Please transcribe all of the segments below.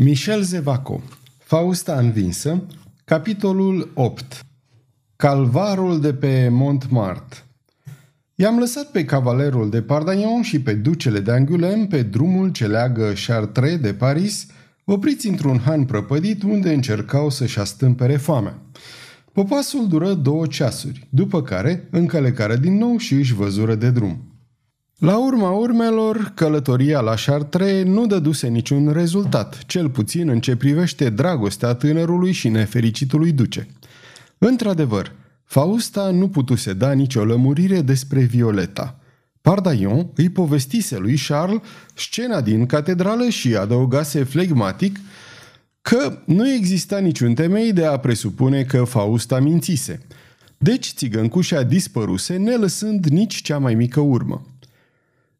Michel Zevaco Fausta învinsă Capitolul 8 Calvarul de pe Montmartre I-am lăsat pe cavalerul de Pardagnon și pe ducele de Angoulême pe drumul ce leagă Chartres de Paris, opriți într-un han prăpădit unde încercau să-și astâmpere foamea. Popasul dură două ceasuri, după care încălecară din nou și își văzură de drum. La urma urmelor, călătoria la Chartres nu dăduse niciun rezultat, cel puțin în ce privește dragostea tânărului și nefericitului duce. Într-adevăr, Fausta nu putuse da nicio lămurire despre Violeta. Pardaion îi povestise lui Charles scena din catedrală și adăugase flegmatic că nu exista niciun temei de a presupune că Fausta mințise. Deci țigăncușa dispăruse, nelăsând nici cea mai mică urmă.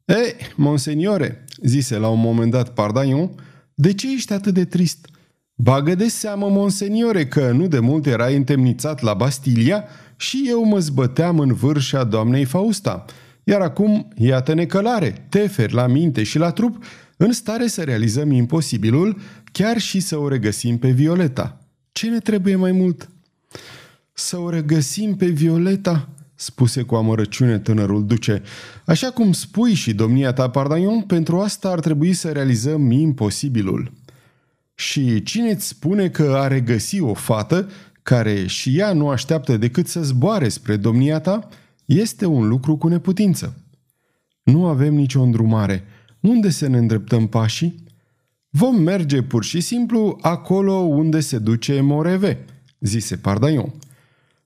E, monseniore, zise la un moment dat Pardaion, de ce ești atât de trist? Bagă de seamă, monseniore, că nu de mult era întemnițat la Bastilia și eu mă zbăteam în vârșa doamnei Fausta. Iar acum, iată-ne călare, teferi la minte și la trup, în stare să realizăm imposibilul, chiar și să o regăsim pe Violeta. Ce ne trebuie mai mult? Să o regăsim pe Violeta? Spuse cu amărăciune tânărul duce. Așa cum spui și domnia ta, Pardaion, pentru asta ar trebui să realizăm imposibilul. Și cine îți spune că are găsi o fată care și ea nu așteaptă decât să zboare spre domnia ta, este un lucru cu neputință. Nu avem nicio îndrumare. Unde să ne îndreptăm pașii? Vom merge pur și simplu acolo unde se duce Moreve, zise Pardaion.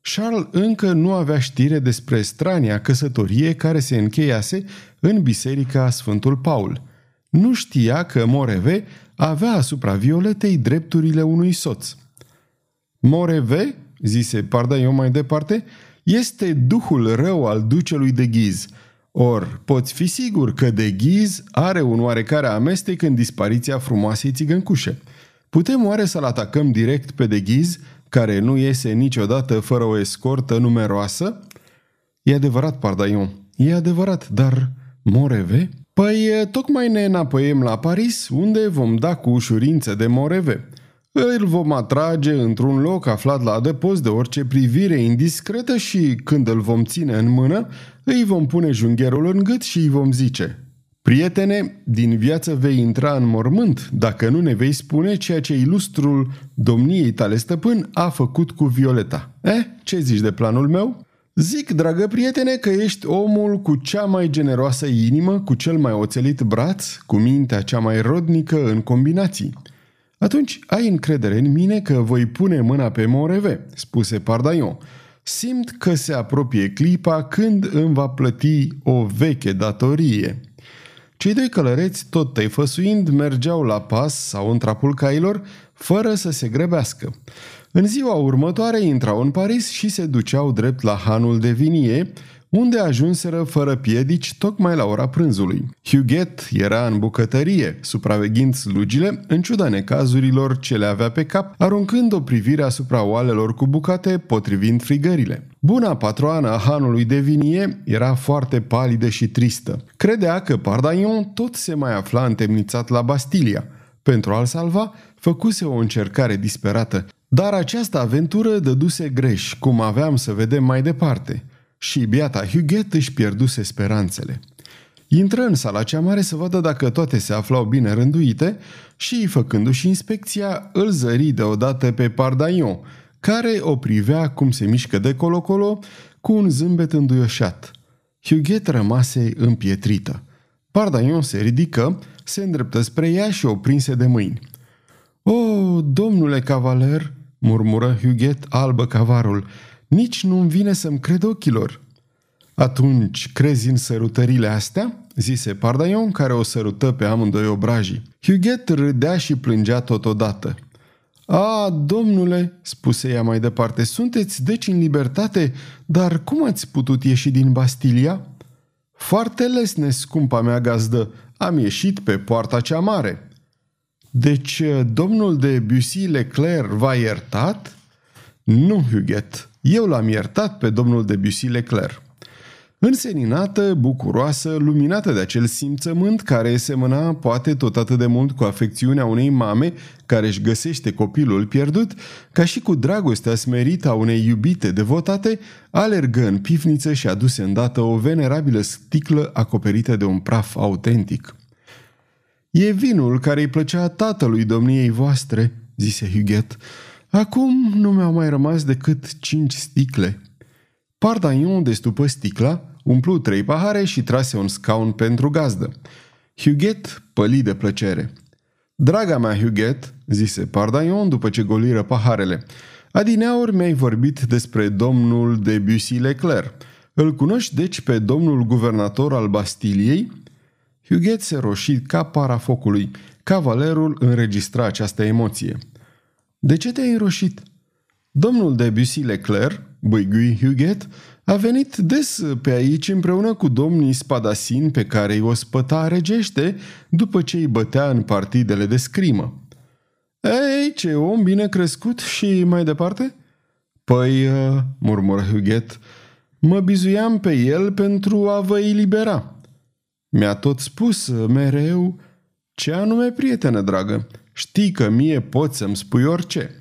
Charles încă nu avea știre despre strania căsătorie care se încheiase în biserica Sfântul Paul. Nu știa că Moreve avea asupra Violetei drepturile unui soț. Moreve, zise Pardaion mai departe, este duhul rău al ducelui de ghiz. Or, poți fi sigur că de ghiz are un oarecare amestec în dispariția frumoasei țigăncușe. Putem oare să-l atacăm direct pe de ghiz care nu iese niciodată fără o escortă numeroasă? E adevărat, Pardaion, e adevărat, dar Moreve? Păi, tocmai ne înapoiem la Paris, unde vom da cu ușurință de Moreve. Îl vom atrage într-un loc aflat la adăpost de orice privire indiscretă și, când îl vom ține în mână, îi vom pune jungherul în gât și îi vom zice Prietene, din viață vei intra în mormânt dacă nu ne vei spune ceea ce ilustrul domniei tale stăpân a făcut cu Violeta. Eh, ce zici de planul meu? Zic, dragă prietene, că ești omul cu cea mai generoasă inimă, cu cel mai oțelit braț, cu mintea cea mai rodnică în combinații. Atunci ai încredere în mine că voi pune mâna pe Moreve, spuse Pardaion. Simt că se apropie clipa când îmi va plăti o veche datorie. Cei doi călăreți, tot tăifăsuind, mergeau la pas sau în trapul cailor, fără să se grăbească. În ziua următoare intrau în Paris și se duceau drept la hanul de vinie, unde ajunseră fără piedici tocmai la ora prânzului. Huguet era în bucătărie, supraveghind slugile, în ciuda necazurilor ce le avea pe cap, aruncând o privire asupra oalelor cu bucate, potrivind frigările. Buna patroană a hanului de vinie era foarte palidă și tristă. Credea că Pardaion tot se mai afla întemnițat la Bastilia. Pentru a-l salva, făcuse o încercare disperată, dar această aventură dăduse greș, cum aveam să vedem mai departe. Și biata Huguet își pierduse speranțele. Intră în sala cea mare să vadă dacă toate se aflau bine rânduite și, făcându-și inspecția, îl zări deodată pe Pardaion, care o privea cum se mișcă de colo-colo cu un zâmbet înduioșat. Huguet rămase împietrită. Pardaion se ridică, se îndreptă spre ea și o prinse de mâini. O, domnule cavaler!" murmură Huguet albă cavarul. Nici nu-mi vine să-mi cred ochilor." Atunci, crezi în sărutările astea?" zise Pardaion, care o sărută pe amândoi obrajii. Huguet râdea și plângea totodată. A, domnule," spuse ea mai departe, sunteți deci în libertate, dar cum ați putut ieși din Bastilia?" Foarte lesne, scumpa mea gazdă, am ieșit pe poarta cea mare." Deci, domnul de Bussy Leclerc v-a iertat?" Nu, Huguet, eu l-am iertat pe domnul de Bussy Leclerc." Înseninată, bucuroasă, luminată de acel simțământ care semăna poate tot atât de mult cu afecțiunea unei mame care își găsește copilul pierdut, ca și cu dragostea smerită a unei iubite devotate, alergă în pivniță și aduse îndată o venerabilă sticlă acoperită de un praf autentic. E vinul care îi plăcea tatălui domniei voastre," zise Huguet. Acum nu mi-au mai rămas decât cinci sticle." Pardaion destupă sticla, umplu trei pahare și trase un scaun pentru gazdă. Huguet păli de plăcere. Draga mea, Huguet, zise Pardaion după ce goliră paharele, adineauri mi-ai vorbit despre domnul de Bussy Leclerc. Îl cunoști deci pe domnul guvernator al Bastiliei? Huguet se roșii ca para focului. Cavalerul înregistra această emoție. De ce te-ai înroșit? Domnul de Bussy Leclerc, băigui Huguet, a venit des pe aici împreună cu domnii spadasin pe care îi ospăta regește după ce îi bătea în partidele de scrimă. Ei, ce om bine crescut și mai departe? Păi, uh, murmură Huguet, mă bizuiam pe el pentru a vă elibera. Mi-a tot spus mereu, ce anume, prietenă dragă, știi că mie poți să-mi spui orice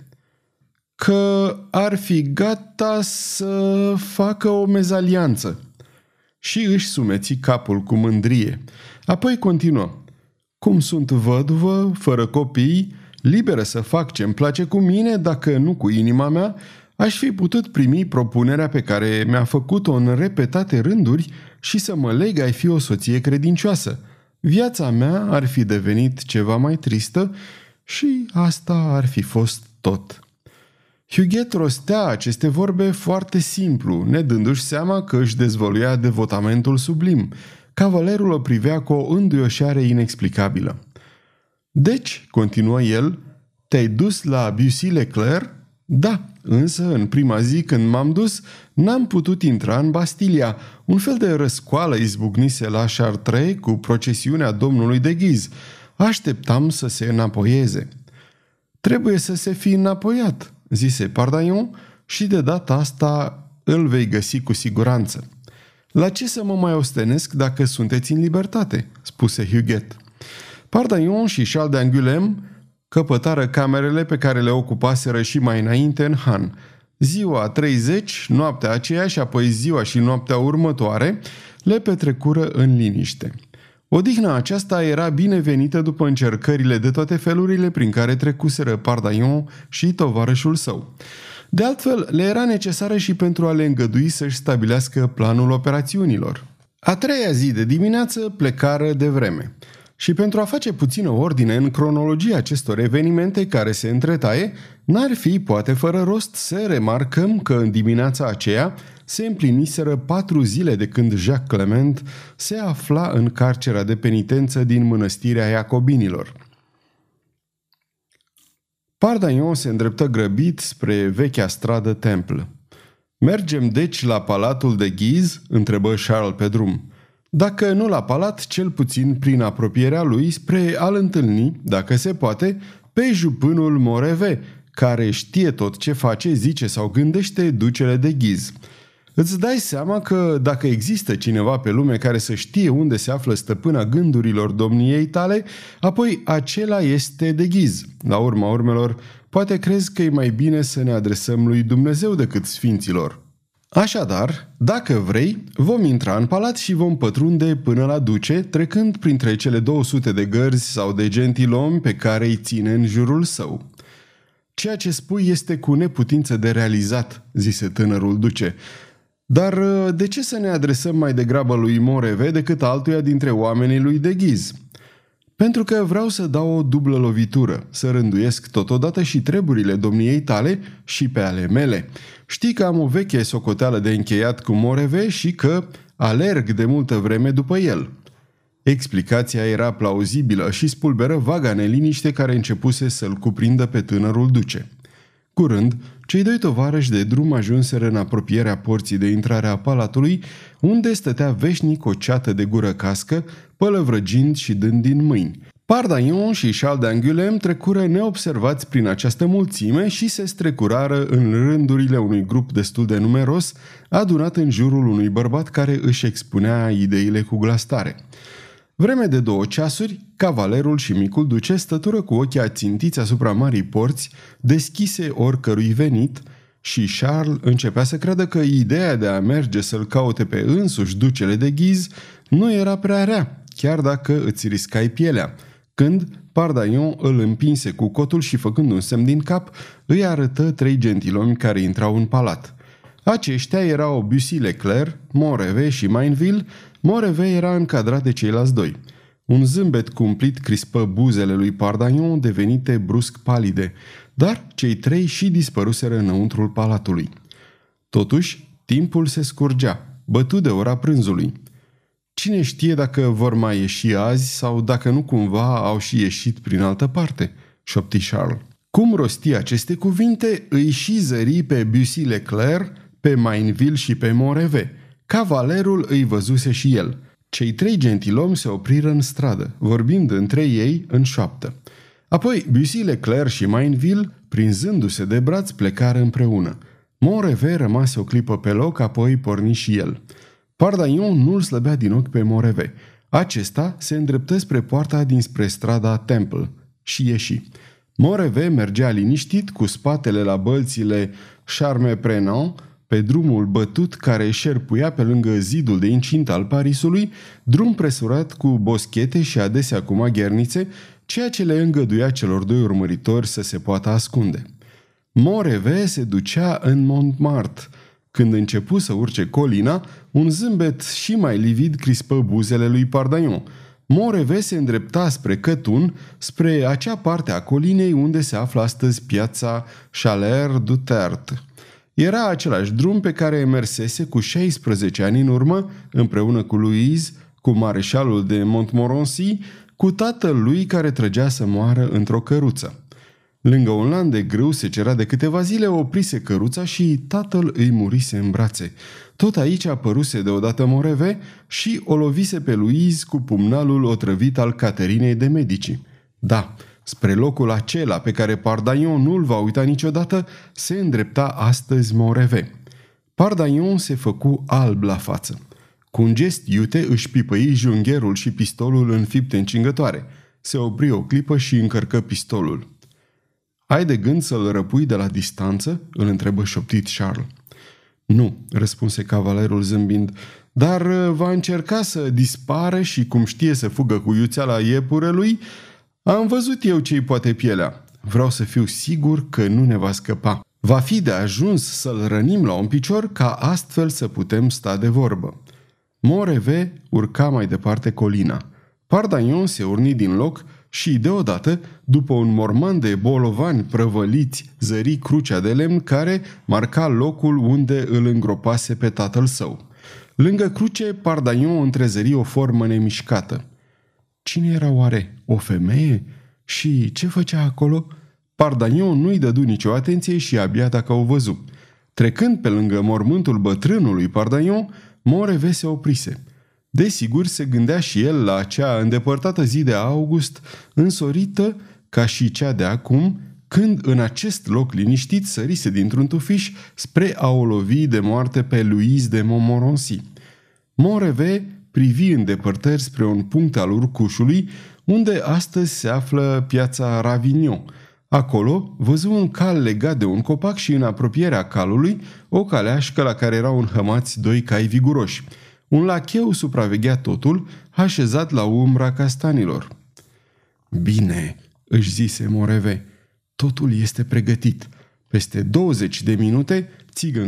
că ar fi gata să facă o mezalianță. Și își sumeți capul cu mândrie. Apoi continuă. Cum sunt văduvă, fără copii, liberă să fac ce-mi place cu mine, dacă nu cu inima mea, aș fi putut primi propunerea pe care mi-a făcut-o în repetate rânduri și să mă leg ai fi o soție credincioasă. Viața mea ar fi devenit ceva mai tristă și asta ar fi fost tot. Huguet rostea aceste vorbe foarte simplu, nedându-și seama că își dezvoluia devotamentul sublim. Cavalerul o privea cu o înduioșare inexplicabilă. Deci, continuă el, te-ai dus la Bussy Leclerc? Da, însă în prima zi când m-am dus, n-am putut intra în Bastilia. Un fel de răscoală izbucnise la Chartres cu procesiunea domnului de ghiz. Așteptam să se înapoieze. Trebuie să se fi înapoiat, zise Pardaion, și de data asta îl vei găsi cu siguranță. La ce să mă mai ostenesc dacă sunteți în libertate?" spuse Huguet. Pardaion și Charles d'Angulem căpătară camerele pe care le ocupaseră și mai înainte în Han. Ziua 30, noaptea aceea și apoi ziua și noaptea următoare le petrecură în liniște. Odihna aceasta era binevenită după încercările de toate felurile prin care trecuseră Pardaion și tovarășul său. De altfel, le era necesară și pentru a le îngădui să-și stabilească planul operațiunilor. A treia zi de dimineață plecară de vreme. Și pentru a face puțină ordine în cronologia acestor evenimente care se întretaie, n-ar fi poate fără rost să remarcăm că în dimineața aceea se împliniseră patru zile de când Jacques Clement se afla în carcera de penitență din mănăstirea Iacobinilor. Pardaion se îndreptă grăbit spre vechea stradă Temple. Mergem deci la palatul de Ghiz?" întrebă Charles pe drum. Dacă nu la palat, cel puțin prin apropierea lui spre a-l întâlni, dacă se poate, pe jupânul Moreve, care știe tot ce face, zice sau gândește ducele de Ghiz. Îți dai seama că dacă există cineva pe lume care să știe unde se află stăpâna gândurilor domniei tale, apoi acela este de ghiz. La urma urmelor, poate crezi că e mai bine să ne adresăm lui Dumnezeu decât sfinților. Așadar, dacă vrei, vom intra în palat și vom pătrunde până la duce, trecând printre cele 200 de gărzi sau de gentilomi pe care îi ține în jurul său. Ceea ce spui este cu neputință de realizat, zise tânărul duce. Dar uh, de ce să ne adresăm mai degrabă lui Moreve decât altuia dintre oamenii lui de ghiz? Pentru că vreau să dau o dublă lovitură, să rânduiesc totodată și treburile domniei tale și pe ale mele. Știi că am o veche socoteală de încheiat cu Moreve și că alerg de multă vreme după el. Explicația era plauzibilă și spulberă vaga neliniște care începuse să-l cuprindă pe tânărul duce. Curând, cei doi tovarăși de drum ajunseră în apropierea porții de intrare a palatului, unde stătea veșnic o ceată de gură cască, pălăvrăgind și dând din mâini. Pardaion și Charles d'Angulem trecură neobservați prin această mulțime și se strecurară în rândurile unui grup destul de numeros, adunat în jurul unui bărbat care își expunea ideile cu glas tare. Vreme de două ceasuri, cavalerul și micul duce stătură cu ochii ațintiți asupra marii porți, deschise oricărui venit, și Charles începea să creadă că ideea de a merge să-l caute pe însuși ducele de ghiz nu era prea rea, chiar dacă îți riscai pielea – când Pardaion îl împinse cu cotul și făcând un semn din cap, îi arătă trei gentilomi care intrau în palat. Aceștia erau Bussy Leclerc, Moreve și Mainville. Moreve era încadrat de ceilalți doi. Un zâmbet cumplit crispă buzele lui Pardaion devenite brusc palide, dar cei trei și dispăruseră înăuntrul palatului. Totuși, timpul se scurgea, bătut de ora prânzului. Cine știe dacă vor mai ieși azi sau dacă nu cumva au și ieșit prin altă parte, șopti Charles. Cum rosti aceste cuvinte, îi și zări pe Bussy Leclerc, pe Mainville și pe Moreve. Cavalerul îi văzuse și el. Cei trei gentilomi se opriră în stradă, vorbind între ei în șoaptă. Apoi Bussy Leclerc și Mainville, prinzându-se de braț, plecară împreună. Moreve rămase o clipă pe loc, apoi porni și el. Pardaion nu-l slăbea din ochi pe Moreve. Acesta se îndreptă spre poarta dinspre strada Temple și ieși. Moreve mergea liniștit cu spatele la bălțile Charme Prenant, pe drumul bătut care șerpuia pe lângă zidul de incint al Parisului, drum presurat cu boschete și adesea cu maghernițe, ceea ce le îngăduia celor doi urmăritori să se poată ascunde. Moreve se ducea în Montmartre, când începu să urce colina, un zâmbet și mai livid crispă buzele lui Pardaion. Moreve se îndrepta spre Cătun, spre acea parte a colinei unde se află astăzi piața Chaler du Tert. Era același drum pe care mersese cu 16 ani în urmă, împreună cu Louise, cu mareșalul de Montmorency, cu tatăl lui care trăgea să moară într-o căruță. Lângă un lan de grâu se cerea de câteva zile, oprise căruța și tatăl îi murise în brațe. Tot aici apăruse deodată Moreve și o lovise pe Luiz cu pumnalul otrăvit al Caterinei de Medici. Da, spre locul acela pe care Pardaion nu-l va uita niciodată, se îndrepta astăzi Moreve. Pardaion se făcu alb la față. Cu un gest iute își pipăi jungherul și pistolul în fipte încingătoare. Se opri o clipă și încărcă pistolul. Ai de gând să-l răpui de la distanță?" îl întrebă șoptit Charles. Nu, răspunse cavalerul zâmbind, dar uh, va încerca să dispară și cum știe să fugă cu iuțeala iepurelui, am văzut eu ce-i poate pielea. Vreau să fiu sigur că nu ne va scăpa. Va fi de ajuns să-l rănim la un picior ca astfel să putem sta de vorbă. Moreve urca mai departe colina. Pardaion se urni din loc și, deodată, după un morman de bolovani prăvăliți, zări crucea de lemn care marca locul unde îl îngropase pe tatăl său. Lângă cruce, Pardaion întrezări o formă nemișcată. Cine era oare? O femeie? Și ce făcea acolo? Pardaion nu-i dădu nicio atenție și abia dacă o văzu. Trecând pe lângă mormântul bătrânului Pardaion, Moreve se oprise – Desigur, se gândea și el la acea îndepărtată zi de august, însorită ca și cea de acum, când în acest loc liniștit sărise dintr-un tufiș spre a o lovi de moarte pe Louise de Montmorency. Moreve privi în depărtări spre un punct al urcușului, unde astăzi se află piața Ravignon. Acolo văzu un cal legat de un copac și în apropierea calului o caleașcă la care erau înhămați doi cai viguroși – un lacheu supraveghea totul, așezat la umbra castanilor. Bine, își zise Moreve, totul este pregătit. Peste 20 de minute,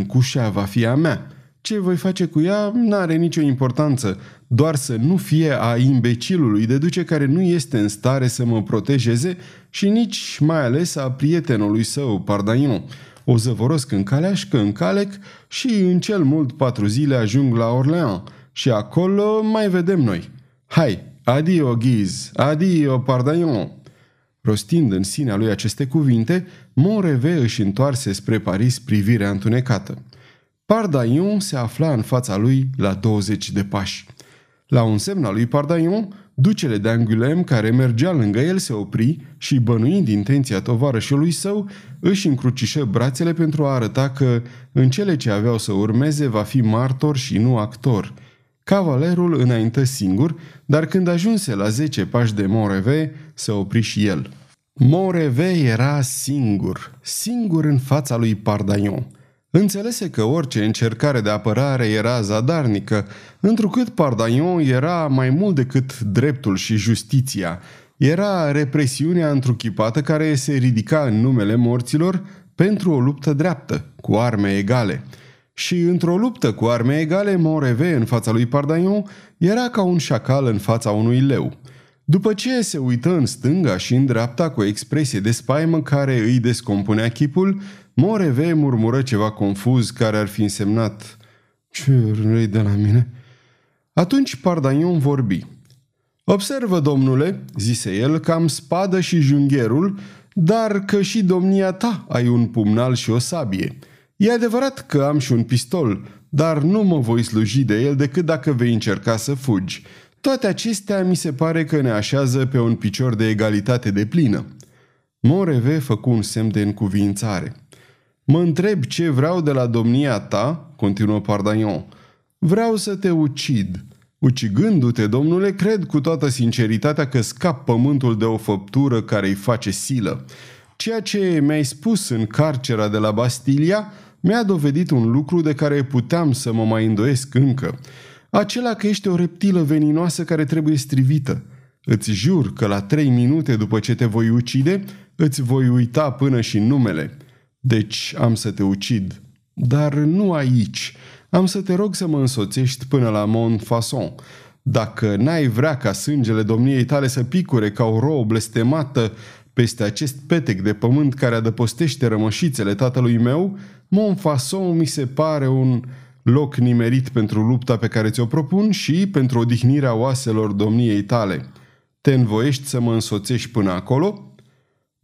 cușa va fi a mea. Ce voi face cu ea n-are nicio importanță, doar să nu fie a imbecilului de duce care nu este în stare să mă protejeze și nici mai ales a prietenului său, Pardaion, o zăvorosc în caleașcă, în calec și în cel mult patru zile ajung la Orleans și acolo mai vedem noi. Hai, adio Ghiz, adio Pardaion. Rostind în sinea lui aceste cuvinte, Monreve își întoarse spre Paris privirea întunecată. Pardaion se afla în fața lui la 20 de pași. La un semn al lui Pardaion, ducele de Angulem, care mergea lângă el, se opri și, bănuind intenția tovarășului său, își încrucișă brațele pentru a arăta că, în cele ce aveau să urmeze, va fi martor și nu actor. Cavalerul înaintă singur, dar când ajunse la zece pași de Moreve, se opri și el. Moreve era singur, singur în fața lui Pardaion. Înțelese că orice încercare de apărare era zadarnică, întrucât Pardaion era mai mult decât dreptul și justiția. Era represiunea întruchipată care se ridica în numele morților pentru o luptă dreaptă, cu arme egale. Și într-o luptă cu arme egale, Moreve în fața lui Pardaion era ca un șacal în fața unui leu. După ce se uită în stânga și în dreapta cu o expresie de spaimă care îi descompunea chipul, Moreve murmură ceva confuz care ar fi însemnat Ce răi de la mine? Atunci Pardaion vorbi. Observă, domnule, zise el, că am spadă și jungherul, dar că și domnia ta ai un pumnal și o sabie. E adevărat că am și un pistol, dar nu mă voi sluji de el decât dacă vei încerca să fugi. Toate acestea mi se pare că ne așează pe un picior de egalitate de plină. Moreve făcu un semn de încuvințare. Mă întreb ce vreau de la domnia ta, continuă Pardaion. Vreau să te ucid. Ucigându-te, domnule, cred cu toată sinceritatea că scap pământul de o făptură care îi face silă. Ceea ce mi-ai spus în carcera de la Bastilia mi-a dovedit un lucru de care puteam să mă mai îndoiesc încă. Acela că ești o reptilă veninoasă care trebuie strivită. Îți jur că la trei minute după ce te voi ucide, îți voi uita până și numele. Deci am să te ucid. Dar nu aici. Am să te rog să mă însoțești până la Montfaucon. Dacă n-ai vrea ca sângele domniei tale să picure ca o rouă blestemată peste acest petec de pământ care adăpostește rămășițele tatălui meu, Montfaucon mi se pare un loc nimerit pentru lupta pe care ți-o propun și pentru odihnirea oaselor domniei tale. Te învoiești să mă însoțești până acolo?"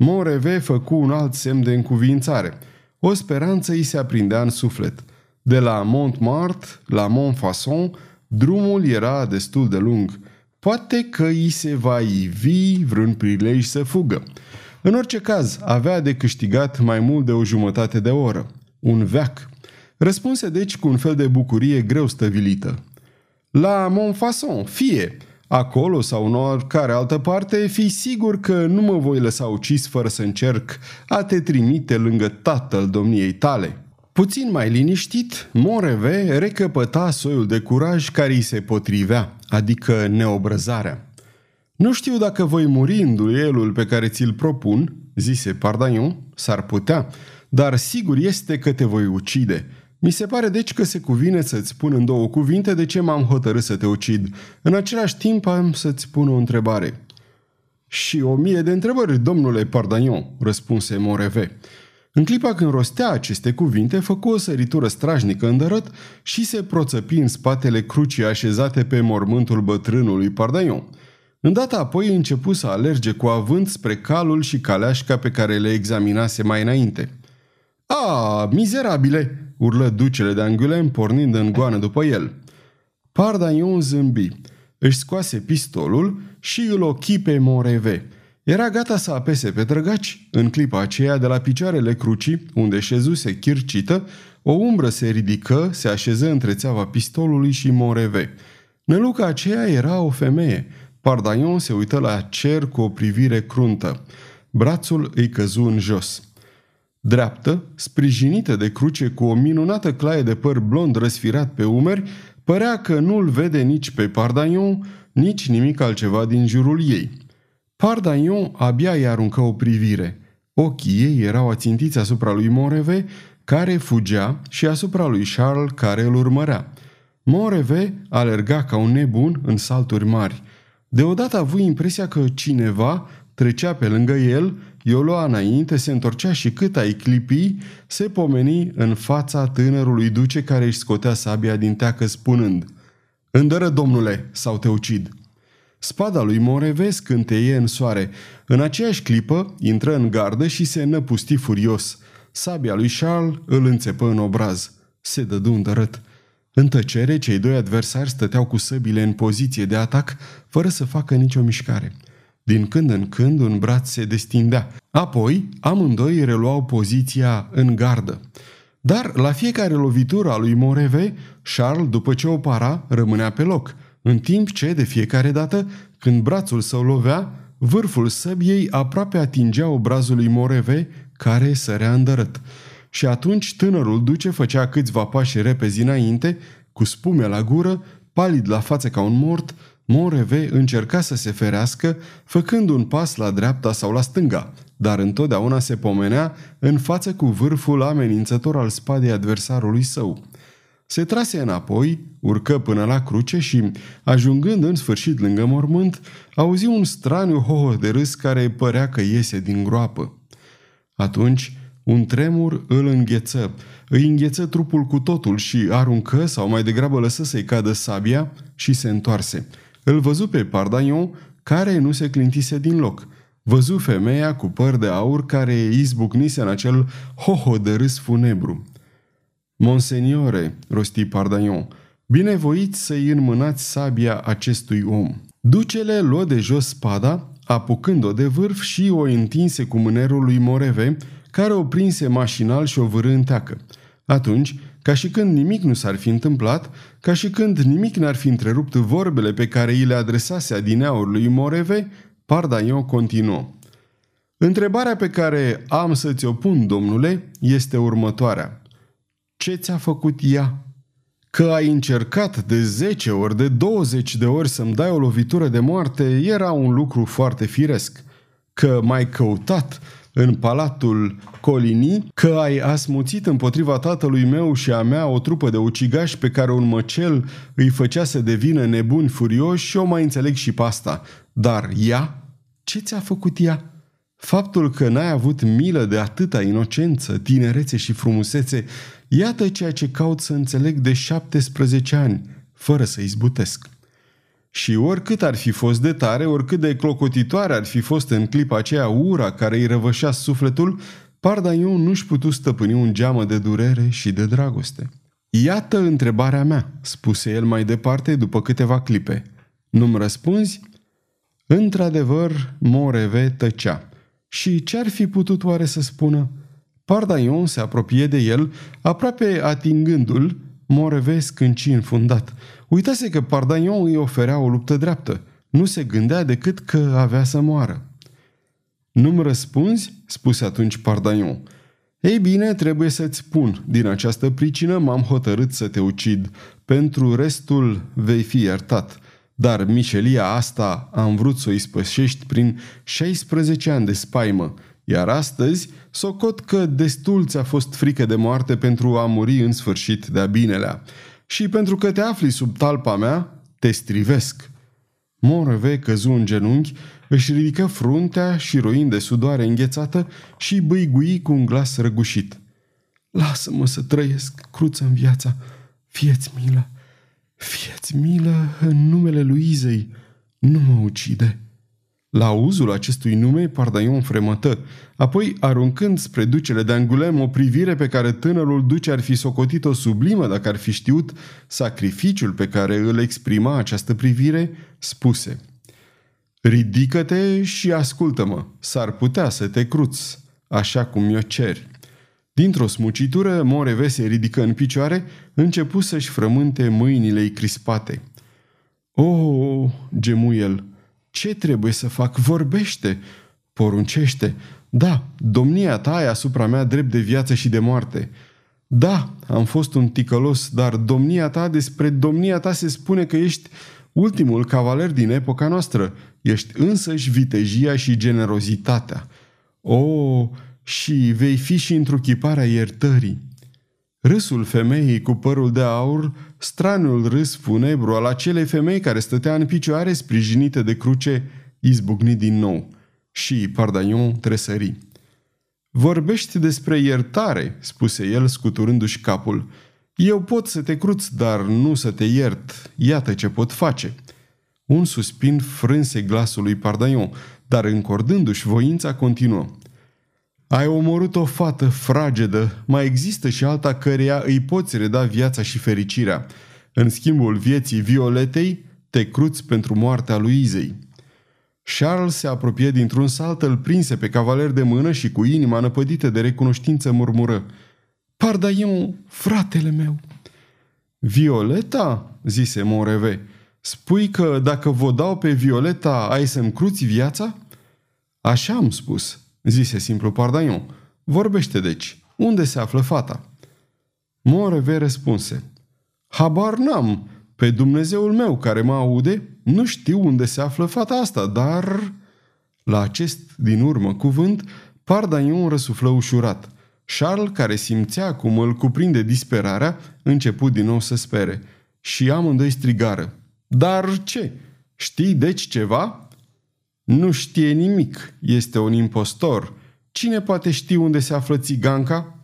Moreve făcu un alt semn de încuvințare. O speranță îi se aprindea în suflet. De la Montmartre la Montfaucon, drumul era destul de lung. Poate că îi se va ivi vreun prilej să fugă. În orice caz, avea de câștigat mai mult de o jumătate de oră. Un veac. Răspunse deci cu un fel de bucurie greu stăvilită. La Montfaucon, fie!" Acolo sau în oricare altă parte, fii sigur că nu mă voi lăsa ucis fără să încerc a te trimite lângă tatăl domniei tale. Puțin mai liniștit, Moreve recăpăta soiul de curaj care îi se potrivea, adică neobrăzarea. Nu știu dacă voi muri în duelul pe care ți-l propun, zise Pardaion, s-ar putea, dar sigur este că te voi ucide – mi se pare deci că se cuvine să-ți spun în două cuvinte de ce m-am hotărât să te ucid. În același timp am să-ți spun o întrebare. Și o mie de întrebări, domnule Pardagnon, răspunse Moreve. În clipa când rostea aceste cuvinte, făcu o săritură strajnică îndărăt și se proțăpi în spatele crucii așezate pe mormântul bătrânului Pardaion. Îndată apoi începu să alerge cu avânt spre calul și caleașca pe care le examinase mai înainte. A, mizerabile!" Urlă ducele de Angulem pornind în goană după el. Pardaion zâmbi, își scoase pistolul și îl ochi pe Moreve. Era gata să apese pe drăgaci. În clipa aceea, de la picioarele crucii, unde șezuse chircită, o umbră se ridică, se așeză între țeava pistolului și Moreve. Năluca aceea era o femeie. Pardaion se uită la cer cu o privire cruntă. Brațul îi căzu în jos. Dreaptă, sprijinită de cruce cu o minunată claie de păr blond răsfirat pe umeri, părea că nu-l vede nici pe Pardaion, nici nimic altceva din jurul ei. Pardaion abia i aruncă o privire. Ochii ei erau ațintiți asupra lui Moreve, care fugea, și asupra lui Charles, care îl urmărea. Moreve alerga ca un nebun în salturi mari. Deodată a avut impresia că cineva trecea pe lângă el eu lua înainte, se întorcea și cât ai clipi, se pomeni în fața tânărului duce care își scotea sabia din teacă spunând Îndără, domnule, sau te ucid!" Spada lui Moreve scânteie în soare. În aceeași clipă intră în gardă și se năpusti furios. Sabia lui Charles îl înțepă în obraz. Se dădu îndărât. În tăcere, cei doi adversari stăteau cu săbile în poziție de atac, fără să facă nicio mișcare. Din când în când, un braț se destindea. Apoi, amândoi reluau poziția în gardă. Dar, la fiecare lovitură a lui Moreve, Charles, după ce o para, rămânea pe loc, în timp ce, de fiecare dată, când brațul său lovea, vârful săbiei aproape atingea obrazul lui Moreve, care sărea îndărât. Și atunci tânărul duce făcea câțiva pași repezi înainte, cu spume la gură, palid la față ca un mort, Moreve încerca să se ferească, făcând un pas la dreapta sau la stânga, dar întotdeauna se pomenea în față cu vârful amenințător al spadei adversarului său. Se trase înapoi, urcă până la cruce și, ajungând în sfârșit lângă mormânt, auzi un straniu hoho de râs care părea că iese din groapă. Atunci, un tremur îl îngheță, îi îngheță trupul cu totul și aruncă, sau mai degrabă lăsă să-i cadă sabia și se întoarse. Îl văzu pe Pardaion, care nu se clintise din loc. Văzu femeia cu păr de aur care izbucnise în acel hoho de râs funebru. Monseniore, rosti Pardaion, binevoiți să-i înmânați sabia acestui om. Ducele luă de jos spada, apucând-o de vârf și o întinse cu mânerul lui Moreve, care o prinse mașinal și o vârâ în teacă. Atunci, ca și când nimic nu s-ar fi întâmplat, ca și când nimic n-ar fi întrerupt vorbele pe care îi le adresase adineaur lui Moreve, Pardaion continuă. Întrebarea pe care am să ți-o pun, domnule, este următoarea. Ce ți-a făcut ea? Că ai încercat de 10 ori, de 20 de ori să-mi dai o lovitură de moarte era un lucru foarte firesc. Că m-ai căutat, în palatul Colini că ai asmuțit împotriva tatălui meu și a mea o trupă de ucigași pe care un măcel îi făcea să devină nebuni furioși și o mai înțeleg și pe asta. Dar ea? Ce ți-a făcut ea? Faptul că n-ai avut milă de atâta inocență, tinerețe și frumusețe, iată ceea ce caut să înțeleg de 17 ani, fără să izbutesc. Și oricât ar fi fost de tare, oricât de clocotitoare ar fi fost în clipa aceea ura care îi răvășea sufletul, Pardaion nu-și putu stăpâni un geamă de durere și de dragoste. Iată întrebarea mea, spuse el mai departe după câteva clipe. Nu-mi răspunzi? Într-adevăr, Moreve tăcea. Și ce-ar fi putut oare să spună? Pardaion se apropie de el, aproape atingându-l, Moreve scânci înfundat. Uitase că Pardagnon îi oferea o luptă dreaptă. Nu se gândea decât că avea să moară. Nu-mi răspunzi?" spuse atunci Pardagnon. Ei bine, trebuie să-ți spun. Din această pricină m-am hotărât să te ucid. Pentru restul vei fi iertat. Dar mișelia asta am vrut să o ispășești prin 16 ani de spaimă. Iar astăzi, socot că destul ți-a fost frică de moarte pentru a muri în sfârșit de-a binelea și pentru că te afli sub talpa mea, te strivesc. Morve căzu în genunchi, își ridică fruntea și roind de sudoare înghețată și băigui cu un glas răgușit. Lasă-mă să trăiesc cruță în viața, fieți milă, fieți milă în numele lui Izei, nu mă ucide. La auzul acestui nume, Pardaion fremătă, apoi, aruncând spre ducele de Angulem o privire pe care tânărul duce ar fi socotit-o sublimă dacă ar fi știut sacrificiul pe care îl exprima această privire, spuse Ridică-te și ascultă-mă, s-ar putea să te cruți, așa cum mi-o ceri. Dintr-o smucitură, Moreve se ridică în picioare, începu să-și frământe mâinile crispate. O, oh, gemu el, ce trebuie să fac? Vorbește! Poruncește! Da, domnia ta e asupra mea drept de viață și de moarte. Da, am fost un ticălos, dar domnia ta, despre domnia ta se spune că ești ultimul cavaler din epoca noastră. Ești însăși vitejia și generozitatea. O, și vei fi și întruchiparea iertării. Râsul femeii cu părul de aur, straniul râs funebru al acelei femei care stătea în picioare sprijinită de cruce, izbucni din nou. Și Pardaion tresări. Vorbești despre iertare, spuse el scuturându-și capul. Eu pot să te cruți, dar nu să te iert. Iată ce pot face. Un suspin frânse glasul lui Pardaion, dar încordându-și voința continuă. Ai omorât o fată fragedă, mai există și alta căreia îi poți reda viața și fericirea. În schimbul vieții Violetei, te cruți pentru moartea lui Izei. Charles se apropie dintr-un salt, îl prinse pe cavaler de mână și cu inima năpădită de recunoștință murmură Pardaion, fratele meu! Violeta, zise Moreve, spui că dacă vă dau pe Violeta ai să-mi cruți viața? Așa am spus, zise simplu Pardaion. Vorbește deci, unde se află fata? Moreve răspunse, Habar n-am, pe Dumnezeul meu care mă aude, nu știu unde se află fata asta, dar... La acest din urmă cuvânt, Pardaion răsuflă ușurat. Charles, care simțea cum îl cuprinde disperarea, început din nou să spere. Și amândoi strigară. Dar ce? Știi deci ceva?" Nu știe nimic. Este un impostor. Cine poate ști unde se află țiganca?"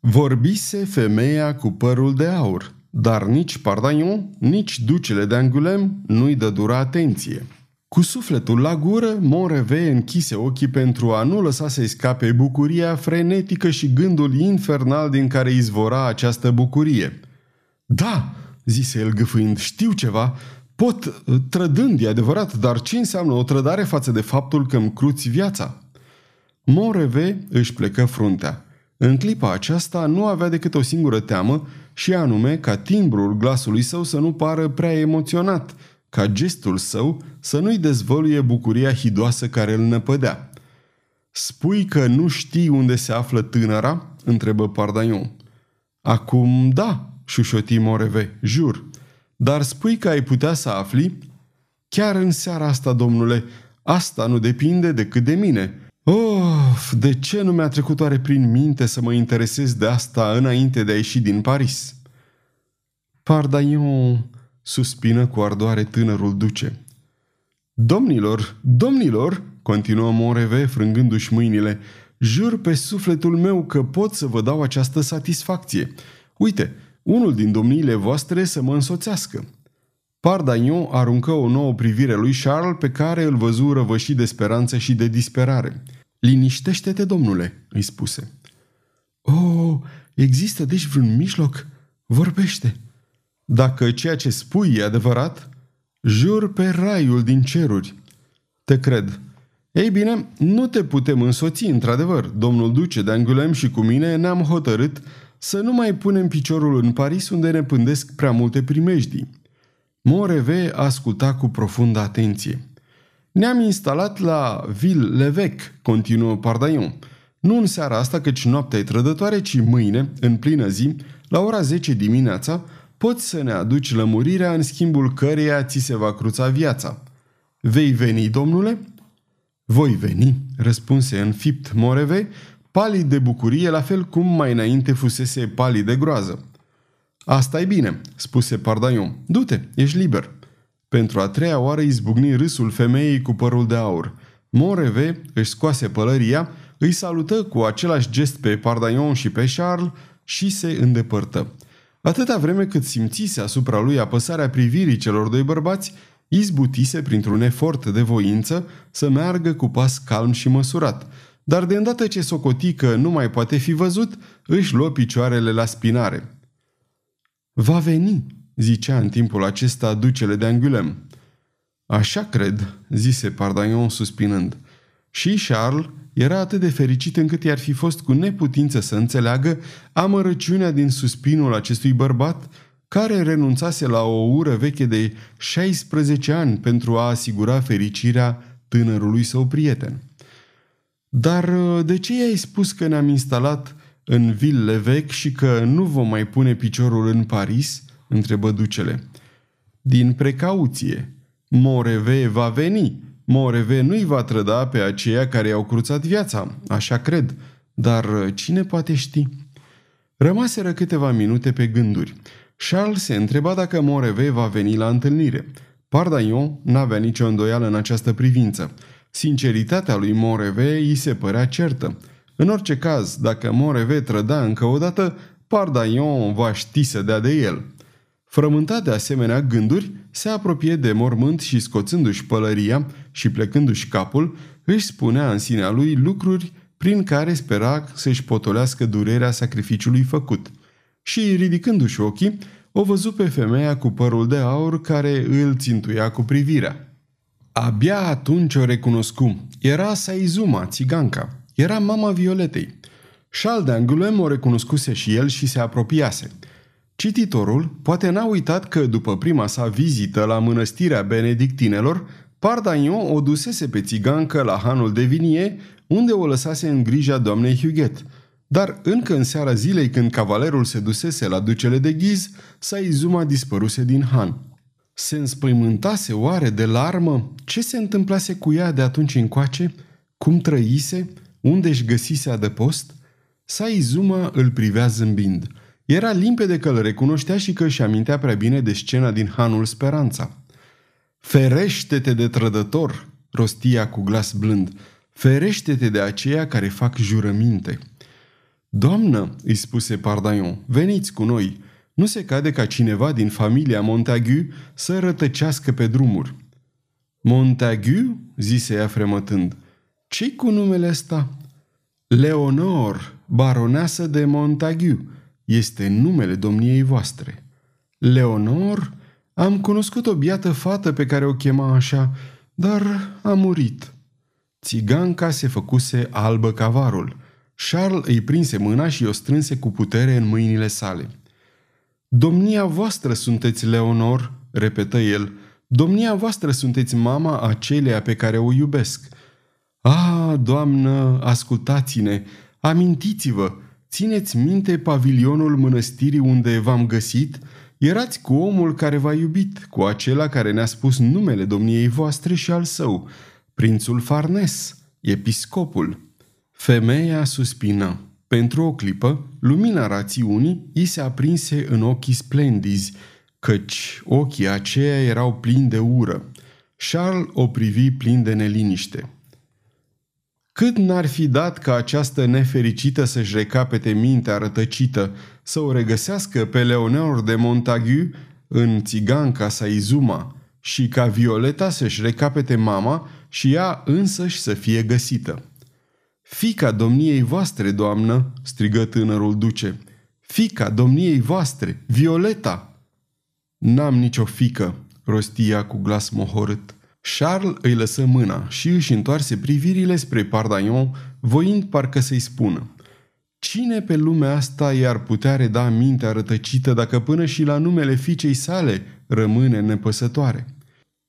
Vorbise femeia cu părul de aur. Dar nici Pardaion, nici ducele de Angulem nu-i dura atenție. Cu sufletul la gură, Monreve închise ochii pentru a nu lăsa să-i scape bucuria frenetică și gândul infernal din care izvora această bucurie. Da, zise el gâfâind, știu ceva, pot, trădând, e adevărat, dar ce înseamnă o trădare față de faptul că îmi cruți viața? Monreve își plecă fruntea. În clipa aceasta nu avea decât o singură teamă și anume ca timbrul glasului său să nu pară prea emoționat, ca gestul său să nu-i dezvăluie bucuria hidoasă care îl năpădea. Spui că nu știi unde se află tânăra?" întrebă Pardaion. Acum da, șușoti Moreve, jur. Dar spui că ai putea să afli? Chiar în seara asta, domnule, asta nu depinde decât de mine. Of, de ce nu mi-a trecut oare prin minte să mă interesez de asta înainte de a ieși din Paris? Pardaion, suspină cu ardoare tânărul duce. Domnilor, domnilor, continuă Moreve frângându-și mâinile, jur pe sufletul meu că pot să vă dau această satisfacție. Uite, unul din domniile voastre să mă însoțească. Pardaion aruncă o nouă privire lui Charles pe care îl văzu răvășit de speranță și de disperare. Liniștește-te, domnule, îi spuse. Oh, există deci vreun mijloc? Vorbește. Dacă ceea ce spui e adevărat, jur pe raiul din ceruri. Te cred. Ei bine, nu te putem însoți, într-adevăr. Domnul duce de Angulem și cu mine ne-am hotărât să nu mai punem piciorul în Paris unde ne pândesc prea multe primejdii. Moreve asculta cu profundă atenție. Ne-am instalat la Ville-l'Evêque, continuă Pardaion. Nu în seara asta, căci noaptea e trădătoare, ci mâine, în plină zi, la ora 10 dimineața, poți să ne aduci lămurirea în schimbul căreia ți se va cruța viața. Vei veni, domnule? Voi veni, răspunse în fipt Moreve, palid de bucurie, la fel cum mai înainte fusese palid de groază. Asta e bine, spuse Pardaion. Du-te, ești liber. Pentru a treia oară izbucni râsul femeii cu părul de aur. Moreve își scoase pălăria, îi salută cu același gest pe Pardaion și pe Charles și se îndepărtă. Atâta vreme cât simțise asupra lui apăsarea privirii celor doi bărbați, izbutise printr-un efort de voință să meargă cu pas calm și măsurat. Dar de îndată ce socoti că nu mai poate fi văzut, își luă picioarele la spinare. Va veni, zicea în timpul acesta ducele de Angulem. Așa cred, zise Pardaion suspinând. Și Charles era atât de fericit încât i-ar fi fost cu neputință să înțeleagă amărăciunea din suspinul acestui bărbat care renunțase la o ură veche de 16 ani pentru a asigura fericirea tânărului său prieten. Dar de ce i-ai spus că ne-am instalat în ville vechi și că nu vom mai pune piciorul în Paris?" întrebă ducele. Din precauție. Moreve va veni. Moreve nu-i va trăda pe aceia care i-au cruțat viața, așa cred. Dar cine poate ști? Rămaseră câteva minute pe gânduri. Charles se întreba dacă Moreve va veni la întâlnire. Pardaion n-avea nicio îndoială în această privință. Sinceritatea lui Moreve îi se părea certă. În orice caz, dacă Moreve trăda încă o dată, Pardaion va ști să dea de el. Frământat de asemenea gânduri, se apropie de mormânt și scoțându-și pălăria și plecându-și capul, își spunea în sinea lui lucruri prin care spera să-și potolească durerea sacrificiului făcut. Și, ridicându-și ochii, o văzut pe femeia cu părul de aur care îl țintuia cu privirea. Abia atunci o recunoscu. Era Saizuma, țiganca. Era mama Violetei. Charles de Angoulême o recunoscuse și el și se apropiase. Cititorul poate n-a uitat că după prima sa vizită la mănăstirea benedictinelor, Pardagnon o dusese pe țigancă la hanul de vinie, unde o lăsase în grija doamnei Huguet. Dar încă în seara zilei când cavalerul se dusese la ducele de ghiz, Saizuma dispăruse din han. Se înspăimântase oare de larmă? Ce se întâmplase cu ea de atunci încoace? Cum trăise? Unde își găsise adăpost? Saizuma îl privea zâmbind. Era limpede că îl recunoștea și că își amintea prea bine de scena din Hanul Speranța. Ferește-te de trădător, rostia cu glas blând. Ferește-te de aceia care fac jurăminte. Doamnă, îi spuse Pardaion, veniți cu noi. Nu se cade ca cineva din familia Montagu să rătăcească pe drumuri. Montagu? zise ea fremătând. ce cu numele ăsta? Leonor, baroneasă de Montagu, este numele domniei voastre. Leonor, am cunoscut o biată fată pe care o chema așa, dar a murit. Țiganca se făcuse albă cavarul. Charles îi prinse mâna și o strânse cu putere în mâinile sale. Domnia voastră sunteți Leonor, repetă el. Domnia voastră sunteți mama aceleia pe care o iubesc. Ah, doamnă, ascultați-ne, amintiți-vă, țineți minte pavilionul mănăstirii unde v-am găsit? Erați cu omul care v-a iubit, cu acela care ne-a spus numele domniei voastre și al său, prințul Farnes, episcopul. Femeia suspină. Pentru o clipă, lumina rațiunii i se aprinse în ochii splendizi, căci ochii aceia erau plini de ură. Charles o privi plin de neliniște. Cât n-ar fi dat ca această nefericită să-și recapete mintea rătăcită, să o regăsească pe Leonor de Montagu în țiganca sa Izuma și ca Violeta să-și recapete mama și ea însăși să fie găsită. Fica domniei voastre, doamnă!" strigă tânărul duce. Fica domniei voastre, Violeta!" N-am nicio fică," rostia cu glas mohorât. Charles îi lăsă mâna și își întoarse privirile spre Pardaion, voind parcă să-i spună. Cine pe lumea asta i-ar putea reda mintea rătăcită dacă până și la numele fiicei sale rămâne nepăsătoare?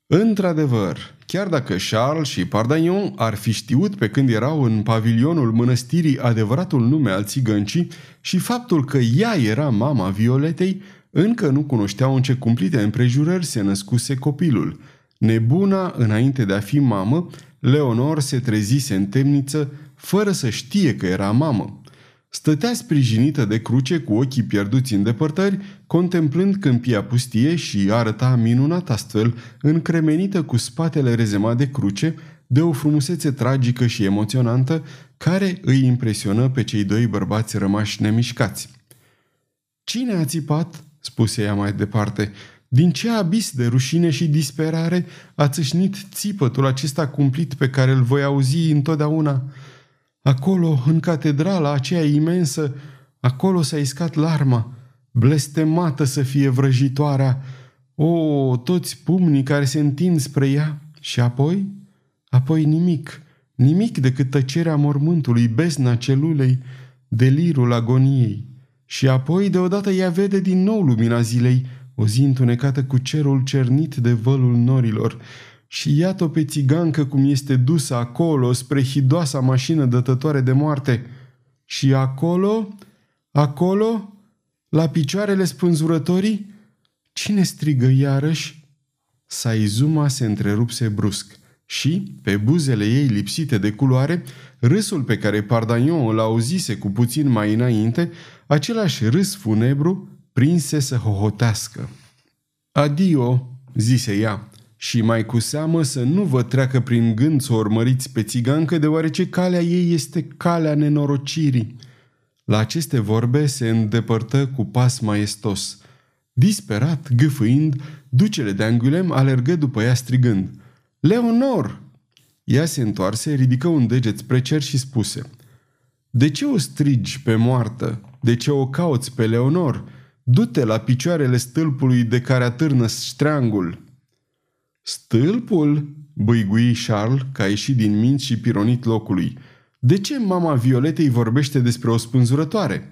Într-adevăr, chiar dacă Charles și Pardagnon ar fi știut pe când erau în pavilionul mănăstirii adevăratul nume al țigăncii și faptul că ea era mama Violetei, încă nu cunoșteau în ce cumplite împrejurări se născuse copilul. Nebuna, înainte de a fi mamă, Leonor se trezise în temniță fără să știe că era mamă. Stătea sprijinită de cruce cu ochii pierduți în depărtări, contemplând câmpia pustie și arăta minunat astfel, încremenită cu spatele rezemat de cruce, de o frumusețe tragică și emoționantă, care îi impresionă pe cei doi bărbați rămași nemișcați. Cine a țipat?" spuse ea mai departe. Din ce abis de rușine și disperare a țâșnit țipătul acesta cumplit pe care îl voi auzi întotdeauna?" Acolo, în catedrala aceea imensă, acolo s-a iscat larma, blestemată să fie vrăjitoarea. O, toți pumnii care se întind spre ea. Și apoi? Apoi nimic, nimic decât tăcerea mormântului, besna celulei, delirul agoniei. Și apoi, deodată, ea vede din nou lumina zilei, o zi întunecată cu cerul cernit de vălul norilor, și iată-o pe țigancă cum este dusă acolo spre hidoasa mașină dătătoare de moarte. Și acolo, acolo, la picioarele spânzurătorii, cine strigă iarăși? Saizuma se întrerupse brusc și, pe buzele ei lipsite de culoare, râsul pe care Pardagnon îl auzise cu puțin mai înainte, același râs funebru, prinse să hohotească. Adio, zise ea, și mai cu seamă să nu vă treacă prin gând să o urmăriți pe țigancă, deoarece calea ei este calea nenorocirii. La aceste vorbe se îndepărtă cu pas maestos. Disperat, gâfâind, ducele de Angulem alergă după ea strigând. Leonor! Ea se întoarse, ridică un deget spre cer și spuse. De ce o strigi pe moartă? De ce o cauți pe Leonor? Du-te la picioarele stâlpului de care atârnă ștreangul. Stâlpul? băigui Charles, ca ieșit din minți și pironit locului. De ce mama Violetei vorbește despre o spânzurătoare?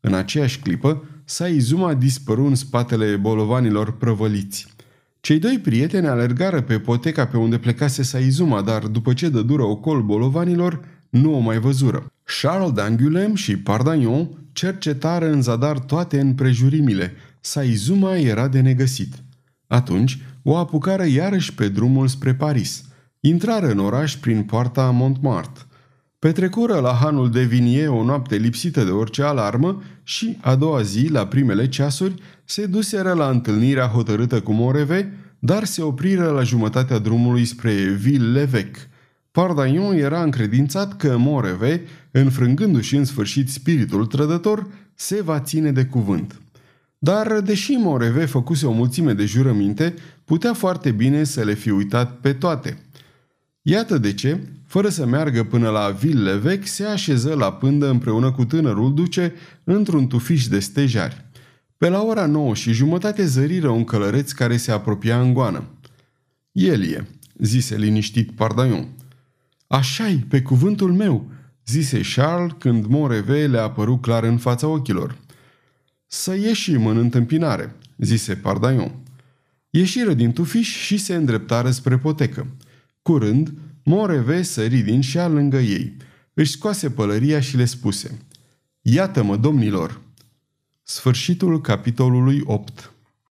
În aceeași clipă, Saizuma dispăru în spatele bolovanilor prăvăliți. Cei doi prieteni alergară pe poteca pe unde plecase Saizuma, dar după ce dă dură ocol bolovanilor, nu o mai văzură. Charles d'Angulem și Pardagnon cercetară în zadar toate împrejurimile. Saizuma era de negăsit. Atunci o apucară iarăși pe drumul spre Paris. Intrară în oraș prin poarta Montmartre. Petrecură la hanul de Vinie o noapte lipsită de orice alarmă și, a doua zi, la primele ceasuri, se duseră la întâlnirea hotărâtă cu Moreve, dar se opriră la jumătatea drumului spre Ville-l'Evêque. Pardagnon era încredințat că Moreve, înfrângându-și în sfârșit spiritul trădător, se va ține de cuvânt. Dar, deși Moreve făcuse o mulțime de jurăminte, putea foarte bine să le fi uitat pe toate. Iată de ce, fără să meargă până la ville vechi, se așeză la pândă împreună cu tânărul duce într-un tufiș de stejari. Pe la ora nouă și jumătate zăriră un călăreț care se apropia în goană. El e, zise liniștit Pardaion. Așa-i, pe cuvântul meu, zise Charles când Moreve le apăru clar în fața ochilor. Să ieșim în întâmpinare, zise Pardaion. Ieșiră din tufiș și se îndreptară spre potecă. Curând, Moreve sări din șa lângă ei. Își scoase pălăria și le spuse Iată-mă, domnilor! Sfârșitul capitolului 8